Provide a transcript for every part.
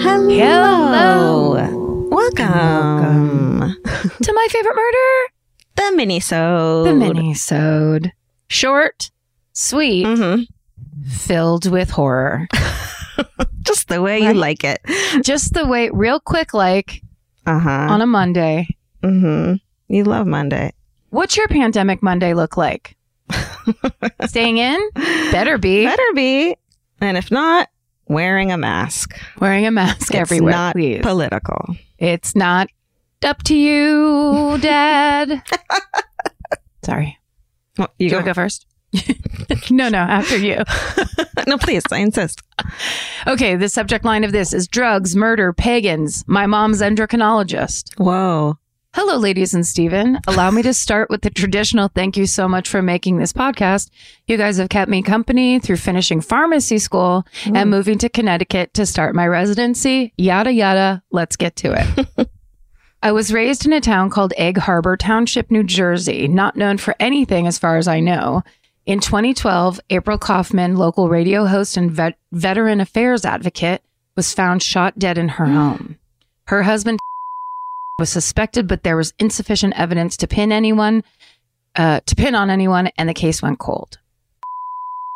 Hello. Welcome, to my favorite murder, the mini-sode. the mini-sode. Short, sweet, Mhm. filled with horror. Just the way you like it. Just the way, real quick, like Uh huh. on a Monday. Mm-hmm. You love Monday. What's your pandemic Monday look like? Staying in? Better be. Better be. And if not, wearing a mask. Wearing a mask It's everywhere, not please. political. it's not up to you, Dad. Sorry. Well, You to go first? no, no, after you. no, please. I insist. Okay, the subject line of this is drugs, murder, pagans. My mom's endocrinologist. Whoa. Hello, ladies and Steven. Allow me to start with the traditional thank you so much for making this podcast. You guys have kept me company through finishing pharmacy school and mm. moving to Connecticut to start my residency. Yada, yada. Let's get to it. I was raised in a town called Egg Harbor Township, New Jersey, not known for anything as far as I know. In 2012, April Kaufman, local radio host and vet- veteran affairs advocate, was found shot dead in her mm. home. Her husband was suspected, but there was insufficient evidence to pin anyone, uh, to pin on anyone, and the case went cold.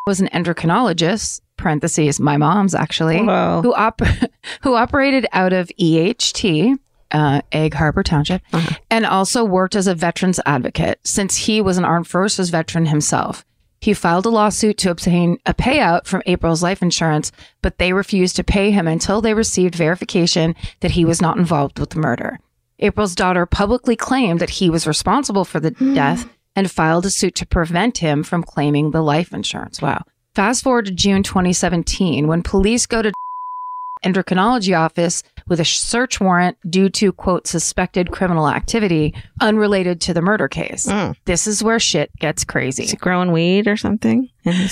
Was an endocrinologist (parentheses my mom's actually) Whoa. who op- who operated out of EHT, uh, Egg Harbor Township, Uh-huh. and also worked as a veterans advocate since he was an armed forces veteran himself. He filed a lawsuit to obtain a payout from April's life insurance, but they refused to pay him until they received verification that he was not involved with the murder. April's daughter publicly claimed that he was responsible for the death and filed a suit to prevent him from claiming the life insurance. Wow. Fast forward to June 2017 when police go to endocrinology office with a search warrant due to quote suspected criminal activity unrelated to the murder case. Mm. This is where shit gets Is crazy. he growing weed or something? in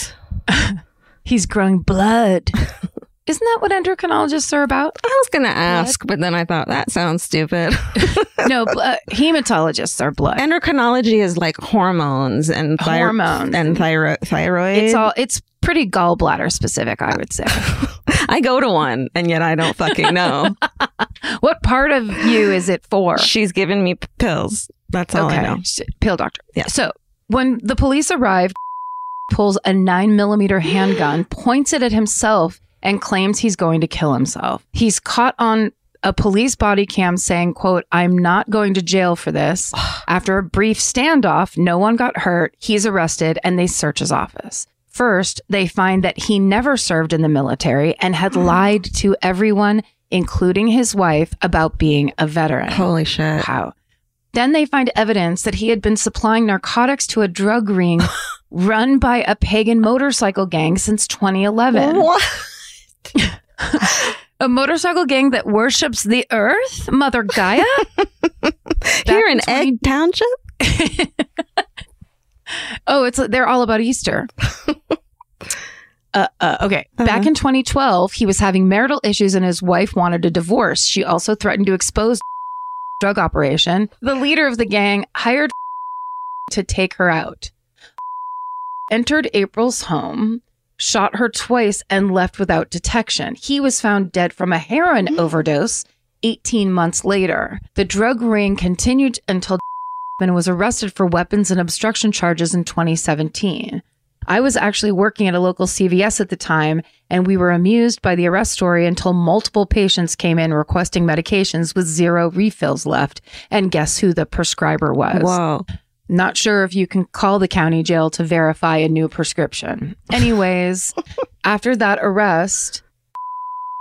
He's growing blood. Isn't that what endocrinologists are about? I was going to ask, but then I thought that sounds stupid. No, uh, hematologists are blood. Endocrinology is like hormones and thyro- Hormones. and thyro- thyroid. It's all it's pretty gallbladder specific, I would say. I go to one and yet I don't fucking know. what part of you is it for? She's given me p- pills. That's all I know. Pill doctor. Yeah. So when the police arrived, pulls a nine millimeter handgun, points it at himself, and claims he's going to kill himself. He's caught on a police body cam saying, quote, I'm not going to jail for this. After a brief standoff, no one got hurt. He's arrested and they search his office. First, they find that he never served in the military and had hmm. lied to everyone, including his wife, about being a veteran. Holy shit. How? Then they find evidence that he had been supplying narcotics to a drug ring run by a pagan motorcycle gang since 2011. What? A motorcycle gang that worships the earth, Mother Gaia? Here in in 20 Egg Township? Oh, it's they're all about Easter. Uh, uh, okay. Back in 2012, he was having marital issues and his wife wanted a divorce. She also threatened to expose drug operation. The leader of the gang hired to take her out. Entered April's home, shot her twice, and left without detection. He was found dead from a heroin mm. overdose 18 months later. The drug ring continued until and was arrested for weapons and obstruction charges in 2017. I was actually working at a local CVS at the time, and we were amused by the arrest story until multiple patients came in requesting medications with zero refills left. And guess who the prescriber was? Whoa. Not sure if you can call the county jail to verify a new prescription. Anyways, after that arrest,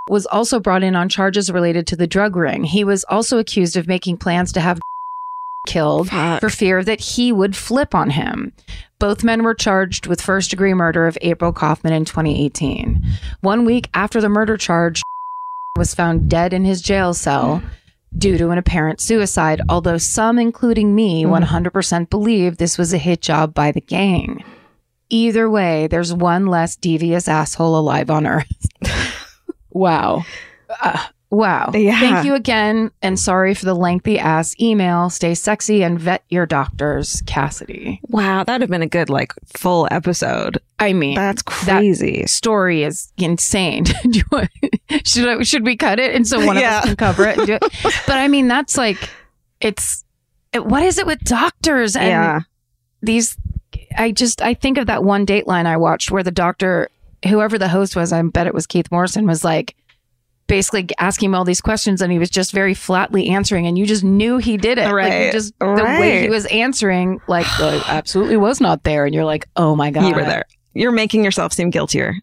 was also brought in on charges related to the drug ring. He was also accused of making plans to have killed Fuck. for fear that he would flip on him. Both men were charged with first degree murder of April Kaufman in 2018. One week after the murder charge was found dead in his jail cell due to an apparent suicide, although some, including me, 100% believe this was a hit job by the gang. Either way, there's one less devious asshole alive on earth. wow. Uh, wow. Yeah. Thank you again. And sorry for the lengthy ass email. Stay sexy and vet your doctors, Cassidy. Wow, that'd have been a good like full episode. I mean, That's crazy. story is insane. Do you want, should I, should we cut it and so one of us can cover it? and do it? But I mean, that's like it's. It, what is it with doctors and yeah. these? I just I think of that one Dateline I watched where the doctor, whoever the host was, I bet it was Keith Morrison, was like basically asking him all these questions and he was just very flatly answering and you just knew he did it like you Right. just the way he was answering like I absolutely was not there and you're like oh my god You were there. You're making yourself seem guiltier.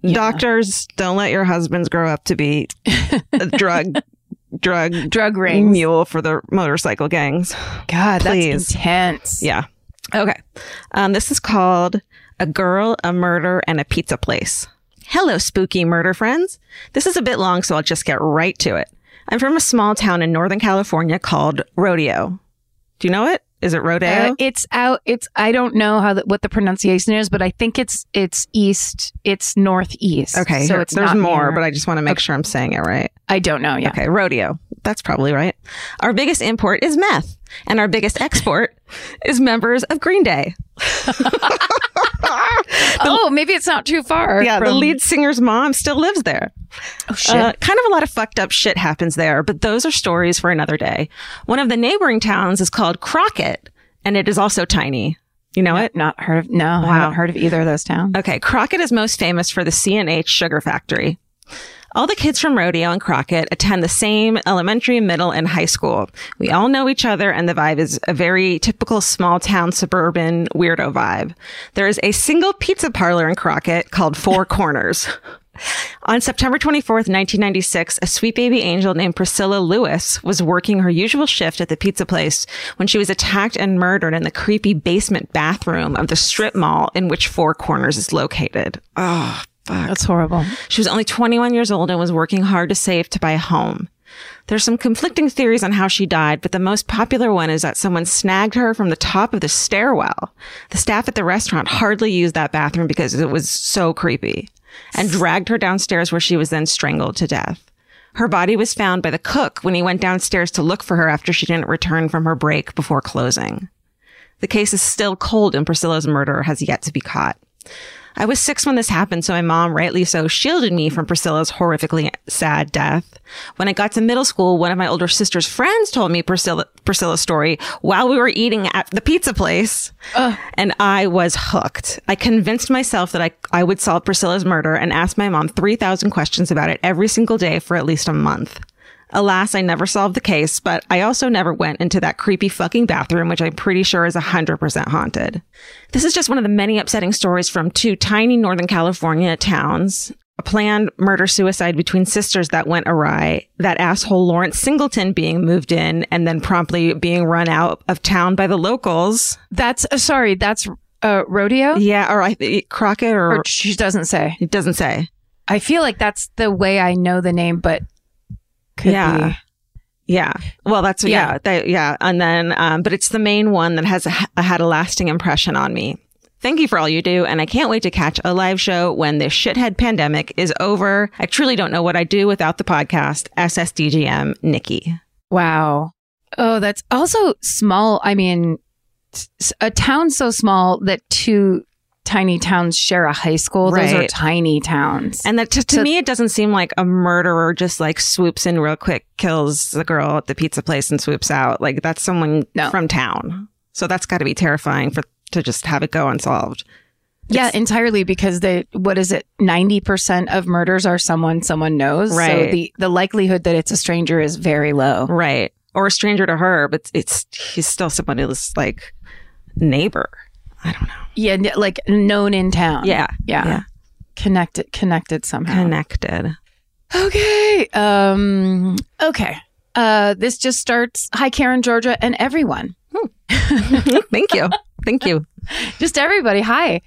Yeah. Doctors, don't let your husbands grow up to be a drug drug drug rings mule for the motorcycle gangs. God, Please. that's intense. Yeah. Okay. Um, this is called A Girl, a Murder, and a Pizza Place. Hello, spooky murder friends. This is a bit long, so I'll just get right to it. I'm from a small town in Northern California called Rodeo. Do you know it? Is it Rodeo? Uh, it's out. It's I don't know how the, what the pronunciation is, but I think it's it's east. It's northeast. okay. so here- it's there's more, near- but I just want to make sure I'm saying it right. I don't know. Yeah. Okay, rodeo. That's probably right. Our biggest import is meth, and our biggest export is members of Green Day. oh, maybe it's not too far. Yeah, the lead singer's mom still lives there. Oh shit. Uh, kind of a lot of fucked up shit happens there, but those are stories for another day. One of the neighboring towns is called Crockett, and it is also tiny. You know it? not heard of. No, I haven't heard of either of those towns. Okay, Crockett is most famous for the C&H sugar factory. All the kids from Rodeo and Crockett attend the same elementary, middle, and high school. We all know each other, and the vibe is a very typical small town suburban weirdo vibe. There is a single pizza parlor in Crockett called Four Corners. On September 24th, 1996, a sweet baby angel named Priscilla Lewis was working her usual shift at the pizza place when she was attacked and murdered in the creepy basement bathroom of the strip mall in which Four Corners is located. Oh, fuck. That's horrible. She was only 21 years old and was working hard to save to buy a home. There's some conflicting theories on how she died, but the most popular one is that someone snagged her from the top of the stairwell. The staff at the restaurant hardly used that bathroom because it was so creepy and dragged her downstairs where she was then strangled to death. Her body was found by the cook when he went downstairs to look for her after she didn't return from her break before closing. The case is still cold and Priscilla's murderer has yet to be caught. I was six when this happened, so my mom, rightly so, shielded me from Priscilla's horrifically sad death. When I got to middle school, one of my older sister's friends told me Priscilla, Priscilla's story while we were eating at the pizza place. And I was hooked. I convinced myself that I, I would solve Priscilla's murder and asked my mom 3,000 questions about it every single day for at least a month. Alas, I never solved the case, but I also never went into that creepy fucking bathroom, which I'm pretty sure is 100% haunted. This is just one of the many upsetting stories from two tiny Northern California towns. A planned murder suicide between sisters that went awry, that asshole Lawrence Singleton being moved in and then promptly being run out of town by the locals. That's uh, sorry. That's uh, rodeo. Yeah, or I th- Crockett or, Or she doesn't say. it doesn't say. I feel like that's the way I know the name, but could Yeah. be. Yeah. Well, that's yeah, Yeah. they- yeah. And then, um, but it's the main one that has a, had a lasting impression on me. Thank you for all you do, and I can't wait to catch a live show when this shithead pandemic is over. I truly don't know what I'd do without the podcast. SSDGM, Nikki. Wow. Oh, that's also small. I mean, a town so small that two tiny towns share a high school. Those are tiny towns. And that to, to So- me, it doesn't seem like a murderer just like swoops in real quick, kills the girl at the pizza place, and swoops out. Like that's someone No. from town. So that's got to be terrifying for to just have it go unsolved. yeah, entirely because they what is it? Ninety percent of murders are someone someone knows. So Right. the the likelihood that it's a stranger is very low. Right. Or a stranger to her, but it's he's still someone who's like neighbor. I don't know. Yeah, like known in town. Yeah. Yeah. Yeah. Connected connected somehow. Connected. Okay. Um okay. Uh this just starts hi Karen Georgia and everyone. Thank you. Thank you. Just everybody. Hi.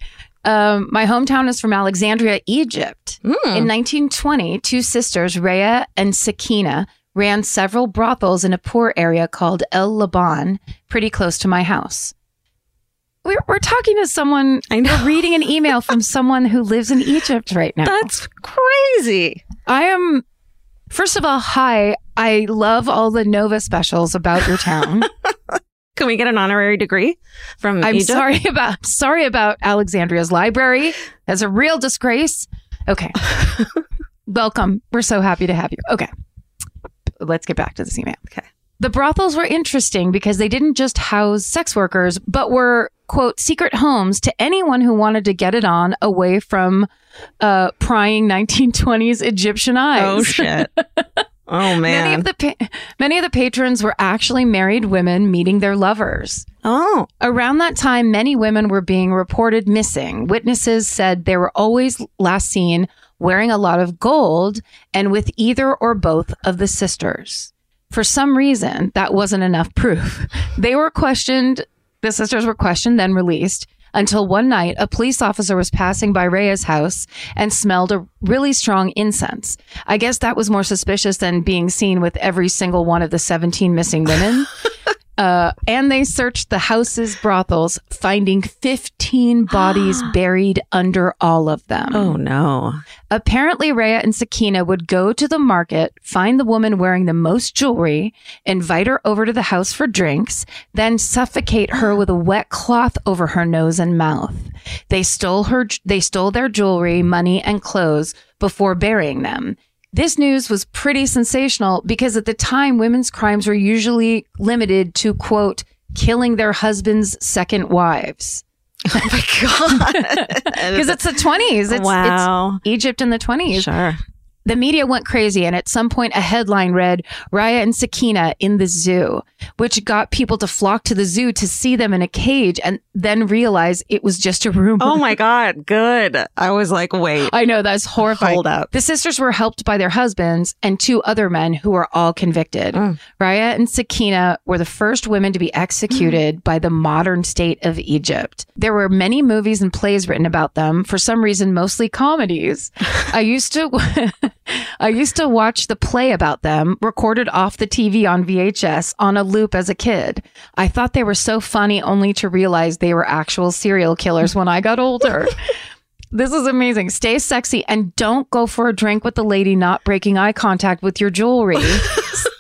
Um, my hometown is from Alexandria, Egypt. Mm. In 1920, two sisters, Raya and Sakina, ran several brothels in a poor area called El Laban, pretty close to my house. We're, we're talking to someone, I know. we're reading an email from someone who lives in Egypt right now. That's crazy. I am, first of all, hi. I love all the Nova specials about your town. Can we get an honorary degree from I'm Egypt? sorry about sorry about Alexandria's library. That's a real disgrace. Okay. Welcome. We're so happy to have you. Okay. Let's get back to this email. Okay. The brothels were interesting because they didn't just house sex workers, but were, quote, secret homes to anyone who wanted to get it on away from uh, prying 1920s Egyptian eyes. Oh shit. Oh Many man. of the pa- many of the patrons were actually married women meeting their lovers. oh. Around that time, many women were being reported missing. Witnesses said they were always last seen wearing a lot of gold and with either or both of the sisters. For some reason, that wasn't enough proof. They were questioned, the sisters were questioned, then released. Until one night, a police officer was passing by Raya's house and smelled a really strong incense. I guess that was more suspicious than being seen with every single one of the 17 missing women. Uh, and they searched the house's brothels, finding 15 bodies buried under all of them. Oh no. Apparently, Raya and Sakina would go to the market, find the woman wearing the most jewelry, invite her over to the house for drinks, then suffocate her with a wet cloth over her nose and mouth. They stole her, they stole their jewelry, money, and clothes before burying them. This news was pretty sensational because at the time, women's crimes were usually limited to, quote, killing their husband's second wives. Oh my god. Because it's the 20s. It's, wow. it's Egypt in the 20s. Sure. The media went crazy, and at some point, a headline read Raya and Sakina in the zoo, which got people to flock to the zoo to see them in a cage and then realize it was just a rumor. Oh my god. Good. I was like, wait. I know that's horrifying. Hold up. The sisters were helped by their husbands and two other men who were all convicted. Mm. Raya and Sakina were the first women to be executed by the modern state of Egypt. There were many movies and plays written about them, for some reason mostly comedies. I used to I used to watch the play about them recorded off the TV on VHS on a loop as a kid. I thought they were so funny only to realize they were actual serial killers when I got older. This is amazing. Stay sexy and don't go for a drink with the lady not breaking eye contact with your jewelry.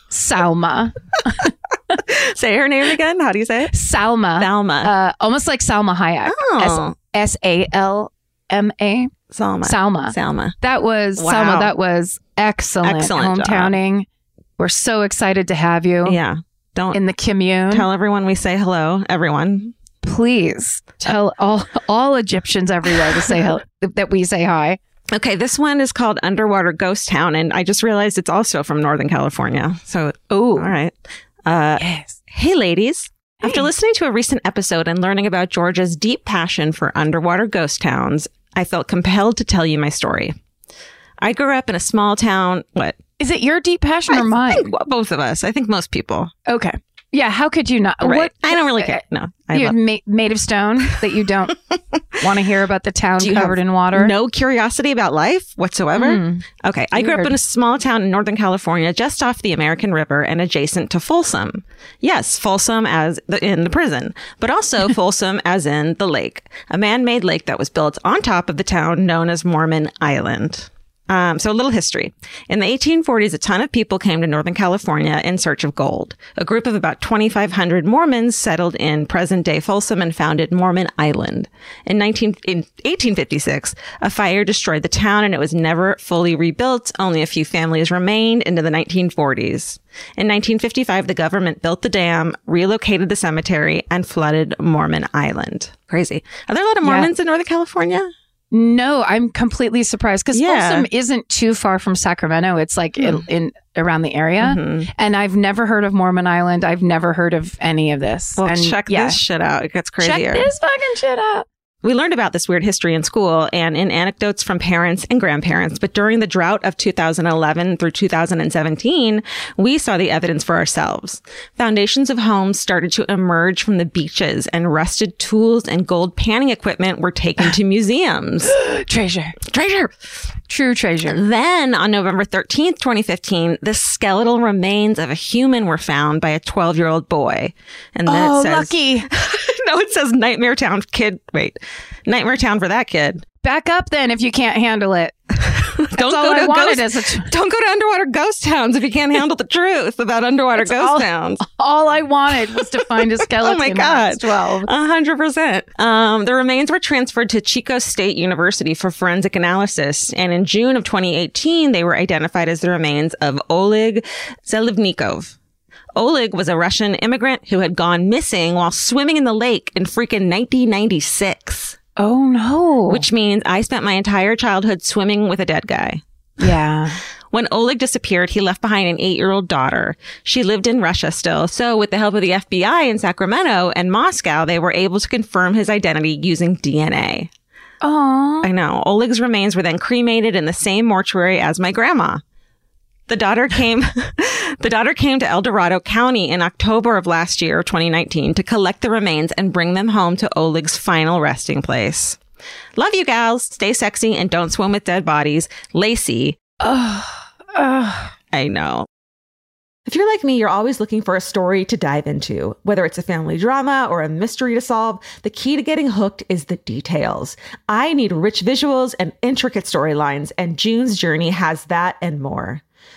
Salma. Say her name again. How do you say it? Salma. Salma. Uh, almost like Salma Hayek. oh. S A L M A. Salma. Salma. Salma. That was Wow. Salma. That was excellent. Excellent job. Hometowning. We're so excited to have you Yeah. Don't in the commune. tell everyone we say hello. Everyone. Please tell all all Egyptians everywhere to say hel- that we say hi. Okay, this one is called Underwater Ghost Town, and I just realized it's also from Northern California. So, Oh, all right. Uh, yes. Hey, ladies. After listening to a recent episode and learning about Georgia's deep passion for underwater ghost towns, I felt compelled to tell you my story. I grew up in a small town. What? Is it your deep passion I or mine? think both of us. I think most people. Okay. Yeah. How could you not? Right. What? I don't really care. No. I you're ma- made of stone that you don't want to hear about the town covered in water? no curiosity about life whatsoever. Mm. Okay. I grew up in a small town in Northern California, just off the American River and adjacent to Folsom. Yes, Folsom as the, in the prison, but also Folsom as in the lake, a man-made lake that was built on top of the town known as Mormon Island. Um, so a little history. In the 1840s, a ton of people came to Northern California in search of gold. A group of about 2,500 Mormons settled in present-day Folsom and founded Mormon Island. In, 19, in 1856, a fire destroyed the town and it was never fully rebuilt. Only a few families remained into the 1940s. In 1955, the government built the dam, relocated the cemetery, and flooded Mormon Island. Crazy. Are there a lot of Yeah. Mormons in Northern California? No, I'm completely surprised because Yeah. Folsom isn't too far from Sacramento. It's like in, in around the area. Mhm. And I've never heard of Mormon Island. I've never heard of any of this. Well, and check yeah, this shit out. It gets crazier. check this fucking shit out. We learned about this weird history in school and in anecdotes from parents and grandparents, but during the drought of 2011 through 2017, we saw the evidence for ourselves. Foundations of homes started to emerge from the beaches and rusted tools and gold panning equipment were taken to museums. Treasure. Treasure! True treasure. Then on November 13th, 2015, the skeletal remains of a human were found by a 12 year old boy. And that Oh, says, lucky. no, it says Nightmare Town kid. Wait, Nightmare Town for that kid. Back up then if you can't handle it. Don't go I to ghost, as a t- don't go to underwater ghost towns if you can't handle the truth about underwater ghost all- towns. All I wanted was to find a skeleton. Oh my when I was God. 12. A hundred percent. Um, the remains were transferred to Chico State University for forensic analysis, and in June of 2018, they were identified as the remains of Oleg Zelivnikov. Oleg was a Russian immigrant who had gone missing while swimming in the lake in freaking 1996, Oh no. which means I spent my entire childhood swimming with a dead guy. yeah. When Oleg disappeared, he left behind an eight year old daughter. She lived in Russia still. So with the help of the FBI in Sacramento and Moscow, they were able to confirm his identity using DNA. Oh. I know. Oleg's remains were then cremated in the same mortuary as my grandma. The daughter came, the daughter came to El Dorado County in October of last year, 2019, to collect the remains and bring them home to Oleg's final resting place. Love you gals. Stay sexy and don't swim with dead bodies. Lacey. I know. If you're like me, you're always looking for a story to dive into. Whether it's a family drama or a mystery to solve, the key to getting hooked is the details. I need rich visuals and intricate storylines, and June's Journey has that and more.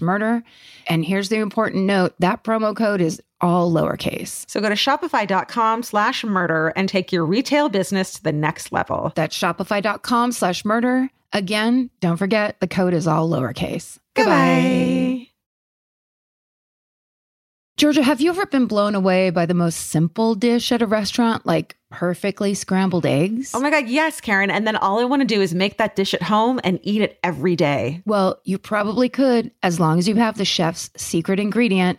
murder. And here's the important note that promo code is all lowercase. So go to shopify.com slash murder and take your retail business to the next level. That's shopify.com slash murder. Again, don't forget the code is all lowercase. Goodbye. Georgia, have you ever been blown away by the most simple dish at a restaurant, like perfectly scrambled eggs? Oh my God, yes, Karen. And then all I want to do is make that dish at home and eat it every day. Well, you probably could as long as you have the chef's secret ingredient,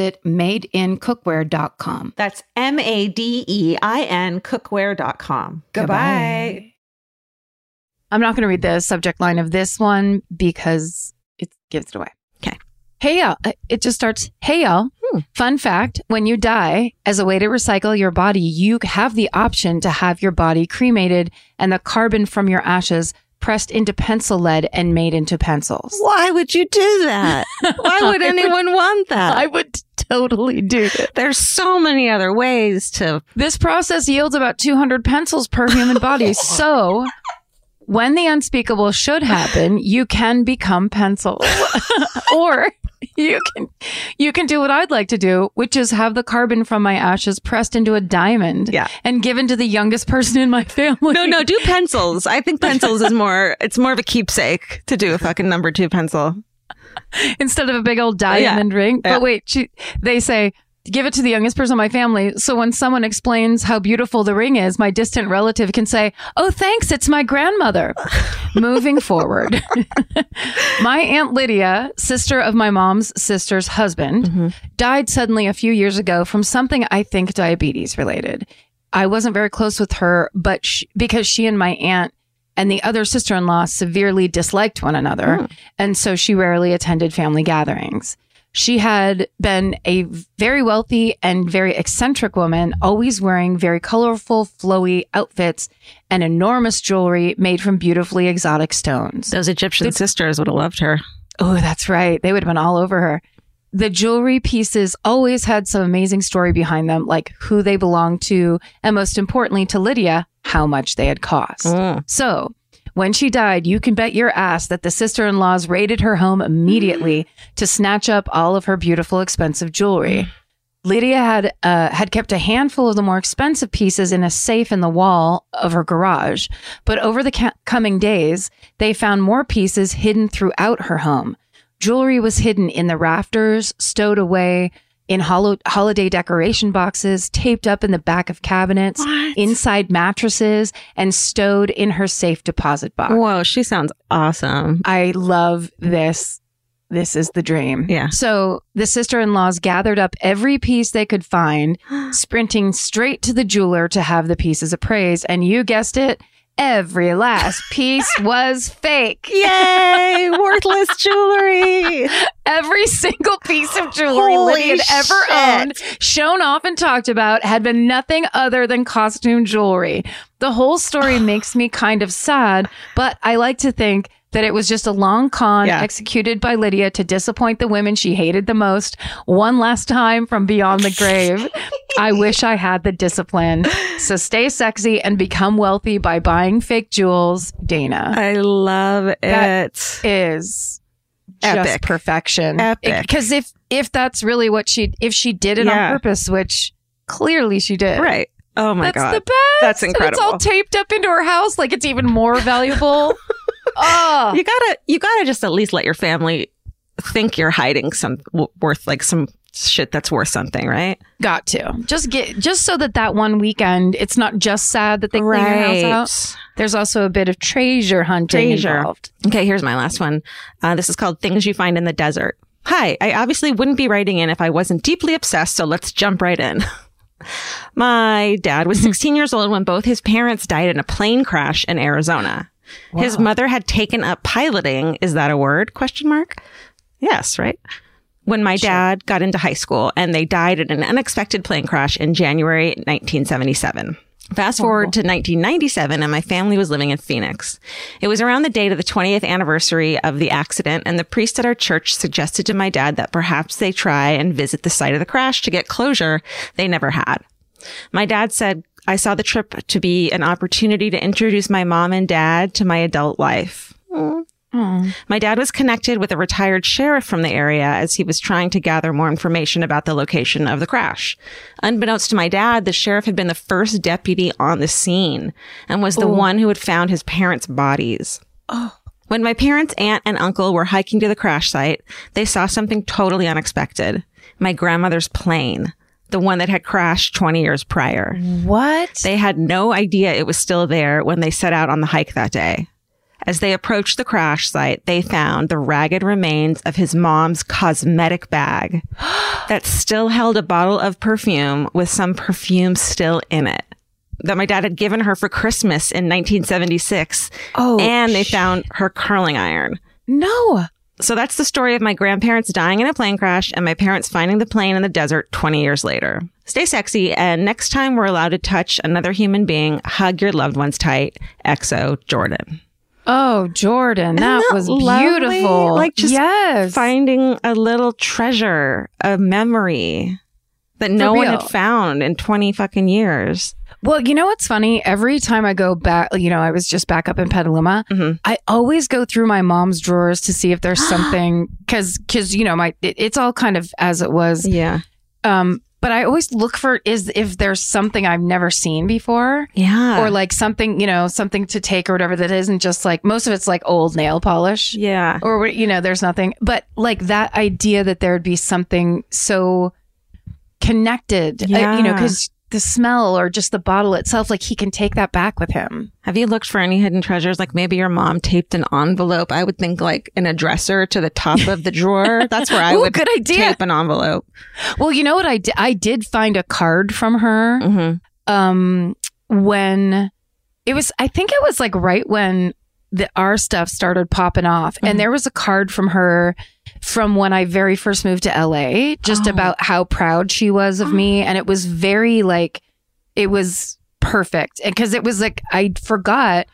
madeincookware.com. That's M A D E I N cookware.com. Goodbye. I'm not going to read the subject line of this one because it gives it away. Okay. Hey, y'all. Uh, It just starts, hey, y'all. Fun fact when you die, as a way to recycle your body, you have the option to have your body cremated and the carbon from your ashes pressed into pencil lead and made into pencils. Why would you do that? Why would anyone want that? I would totally do that. There's so many other ways to. This process yields about 200 pencils per human body. so, when the unspeakable should happen, you can become pencils. or you can you can do what I'd like to do, which is have the carbon from my ashes pressed into a diamond Yeah. and given to the youngest person in my family. No, no, do pencils. I think pencils is more. It's more of a keepsake to do a fucking number two pencil. instead of a big old diamond ring. Yeah. But wait, she, they say give it to the youngest person in my family. So when someone explains how beautiful the ring is, my distant relative can say, "Oh, thanks, it's my grandmother." Moving forward, my aunt Lydia, sister of my mom's sister's husband, mm-hmm. died suddenly a few years ago from something I think diabetes related. I wasn't very close with her, but sh because she and my aunt and the other sister in law severely disliked one another. Hmm. And so she rarely attended family gatherings. She had been a very wealthy and very eccentric woman, always wearing very colorful, flowy outfits and enormous jewelry made from beautifully exotic stones. Those Egyptian sisters would have loved her. Oh, that's right. They would have been all over her. The jewelry pieces always had some amazing story behind them, like who they belonged to, and most importantly to Lydia, how much they had cost. Mm. So, when she died, you can bet your ass that the sister in laws raided her home immediately to snatch up all of her beautiful, expensive jewelry. Lydia had uh, had kept a handful of the more expensive pieces in a safe in the wall of her garage, but over the ca- coming days, they found more pieces hidden throughout her home. Jewelry was hidden in the rafters, stowed away in holo- holiday decoration boxes, taped up in the back of cabinets, inside mattresses, and stowed in her safe deposit box. Whoa, she sounds awesome. I love this. This is the dream. Yeah. So the sister in laws gathered up every piece they could find, sprinting straight to the jeweler to have the pieces appraised. And you guessed it, every last piece was fake. Yay! Worthless jewelry. Every single piece of jewelry Holy Lydia had ever shit. owned, shown off and talked about, had been nothing other than costume jewelry. The whole story makes me kind of sad, but I like to think that it was just a long con Yeah. executed by Lydia to disappoint the women she hated the most one last time from beyond the grave. I wish I had the discipline. So stay sexy and become wealthy by buying fake jewels, Dana I love it. That is just perfection. Epic. Because if if that's really what she if she did it Yeah. on purpose, which clearly she did. right. Oh my That's god. That's the best. That's And it's all taped up into her house like it's even more valuable. oh. you gotta you gotta just at least let your family think you're hiding some w- worth like some shit that's worth something, right? Got to. Just get just so that that one weekend it's not just sad that they clean your house out. There's also a bit of treasure hunting Treasure. involved. Okay, here's my last one. Uh, this is called Things You Find in the Desert. Hi, I obviously wouldn't be writing in if I wasn't deeply obsessed, so let's jump right in. my dad was 16 years old when both his parents died in a plane crash in Arizona. His mother had taken up piloting. Is that a word? Question mark. Yes, right. When my dad got into high school and they died in an unexpected plane crash in January 1977. Fast oh, forward to 1997 and my family was living in Phoenix. It was around the date of the 20th anniversary of the accident and the priest at our church suggested to my dad that perhaps they try and visit the site of the crash to get closure they never had. My dad said, I saw the trip to be an opportunity to introduce my mom and dad to my adult life. My dad was connected with a retired sheriff from the area as he was trying to gather more information about the location of the crash. Unbeknownst to my dad, the sheriff had been the first deputy on the scene and was the oh. one who had found his parents' bodies. Oh. When my parents' aunt and uncle were hiking to the crash site, they saw something totally unexpected. My grandmother's plane, the one that had crashed 20 years prior. What? They had no idea it was still there when they set out on the hike that day. As they approached the crash site, they found the ragged remains of his mom's cosmetic bag that still held a bottle of perfume with some perfume still in it that my dad had given her for Christmas in 1976. Oh, and they found her curling iron. no. So that's the story of my grandparents dying in a plane crash and my parents finding the plane in the desert 20 years later. Stay sexy, and next time we're allowed to touch another human being, hug your loved ones tight. XO Jordan. Oh, Jordan, that, that was lovely? beautiful. Like, just yes. Finding a little treasure, a memory that no one had found in 20 fucking years. Well, you know what's funny? Every time I go back, you know, I was just back up in Petaluma. Mhm. I always go through my mom's drawers to see if there's something because because you know my it, it's all kind of as it was. Yeah. Um, but I always look for is if there's something I've never seen before. Yeah. Or like something, you know, something to take or whatever that isn't just like most of it's like old nail polish. yeah. or you know there's nothing but like that idea that there would be something so connected uh, you know Yeah. The smell or just the bottle itself like he can take that back with him Have you looked for any hidden treasures? Like maybe your mom taped an envelope. I would think like an addresser to the top of the drawer. That's where I Ooh, would good idea. tape an envelope. well you know what i did i did find a card from her hmm um when it was i think it was like right when the our stuff started popping off. Mhm. and there was a card from her from when i very first moved to la just Oh. about how proud she was of me. And it was very like it was perfect. Because it was like i forgot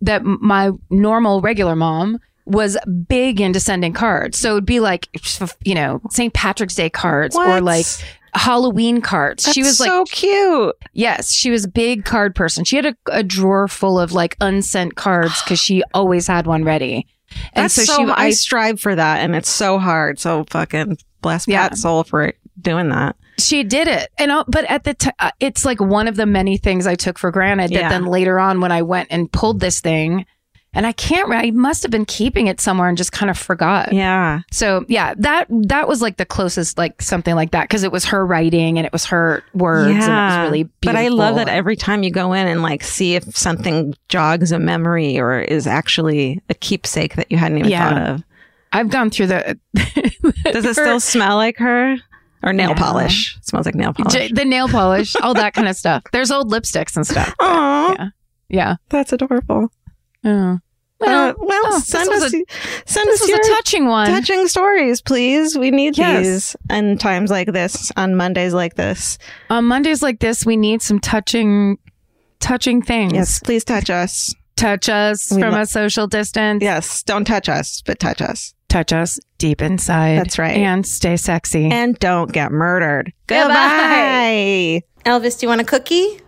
that my normal regular mom was big into sending cards. So it'd be like you know st patrick's day cards or like halloween cards she was like so cute. Yes, she was a big card person. She had a, a drawer full of like unsent cards because she always had one ready. And That's so, so, she, I, I, strive for that, and it's so hard. So fucking bless Yeah. Pat's soul for doing that. she did it. And uh, but at the time, it's like one of the many things I took for granted. Yeah. That then later on, when I went and pulled this thing, and I can't. I must have been keeping it somewhere and just kind of forgot. Yeah, So yeah, that that was like the closest like something like that because it was her writing and it was her words and it was really beautiful. But I love that every time you go in and like see if something jogs a memory or is actually a keepsake that you hadn't even Yeah. thought of. I've gone through the. Does it still smell like her or nail No. polish? It smells like nail polish. The nail polish, all that kind of stuff. There's old lipsticks and stuff. Aw, Yeah. Yeah. that's adorable. Oh. Well, Well, well, oh, send us was send this us your a touching one. touching stories, please. We need Yes. these in times like this, on Mondays like this. On Mondays like this, we need some touching, touching things. Yes, please touch us. Touch us We from lo- a social distance. Yes, don't touch us, but touch us. Touch us deep inside. That's right. And stay sexy. And don't get murdered. Goodbye. Goodbye. Elvis, do you want a cookie?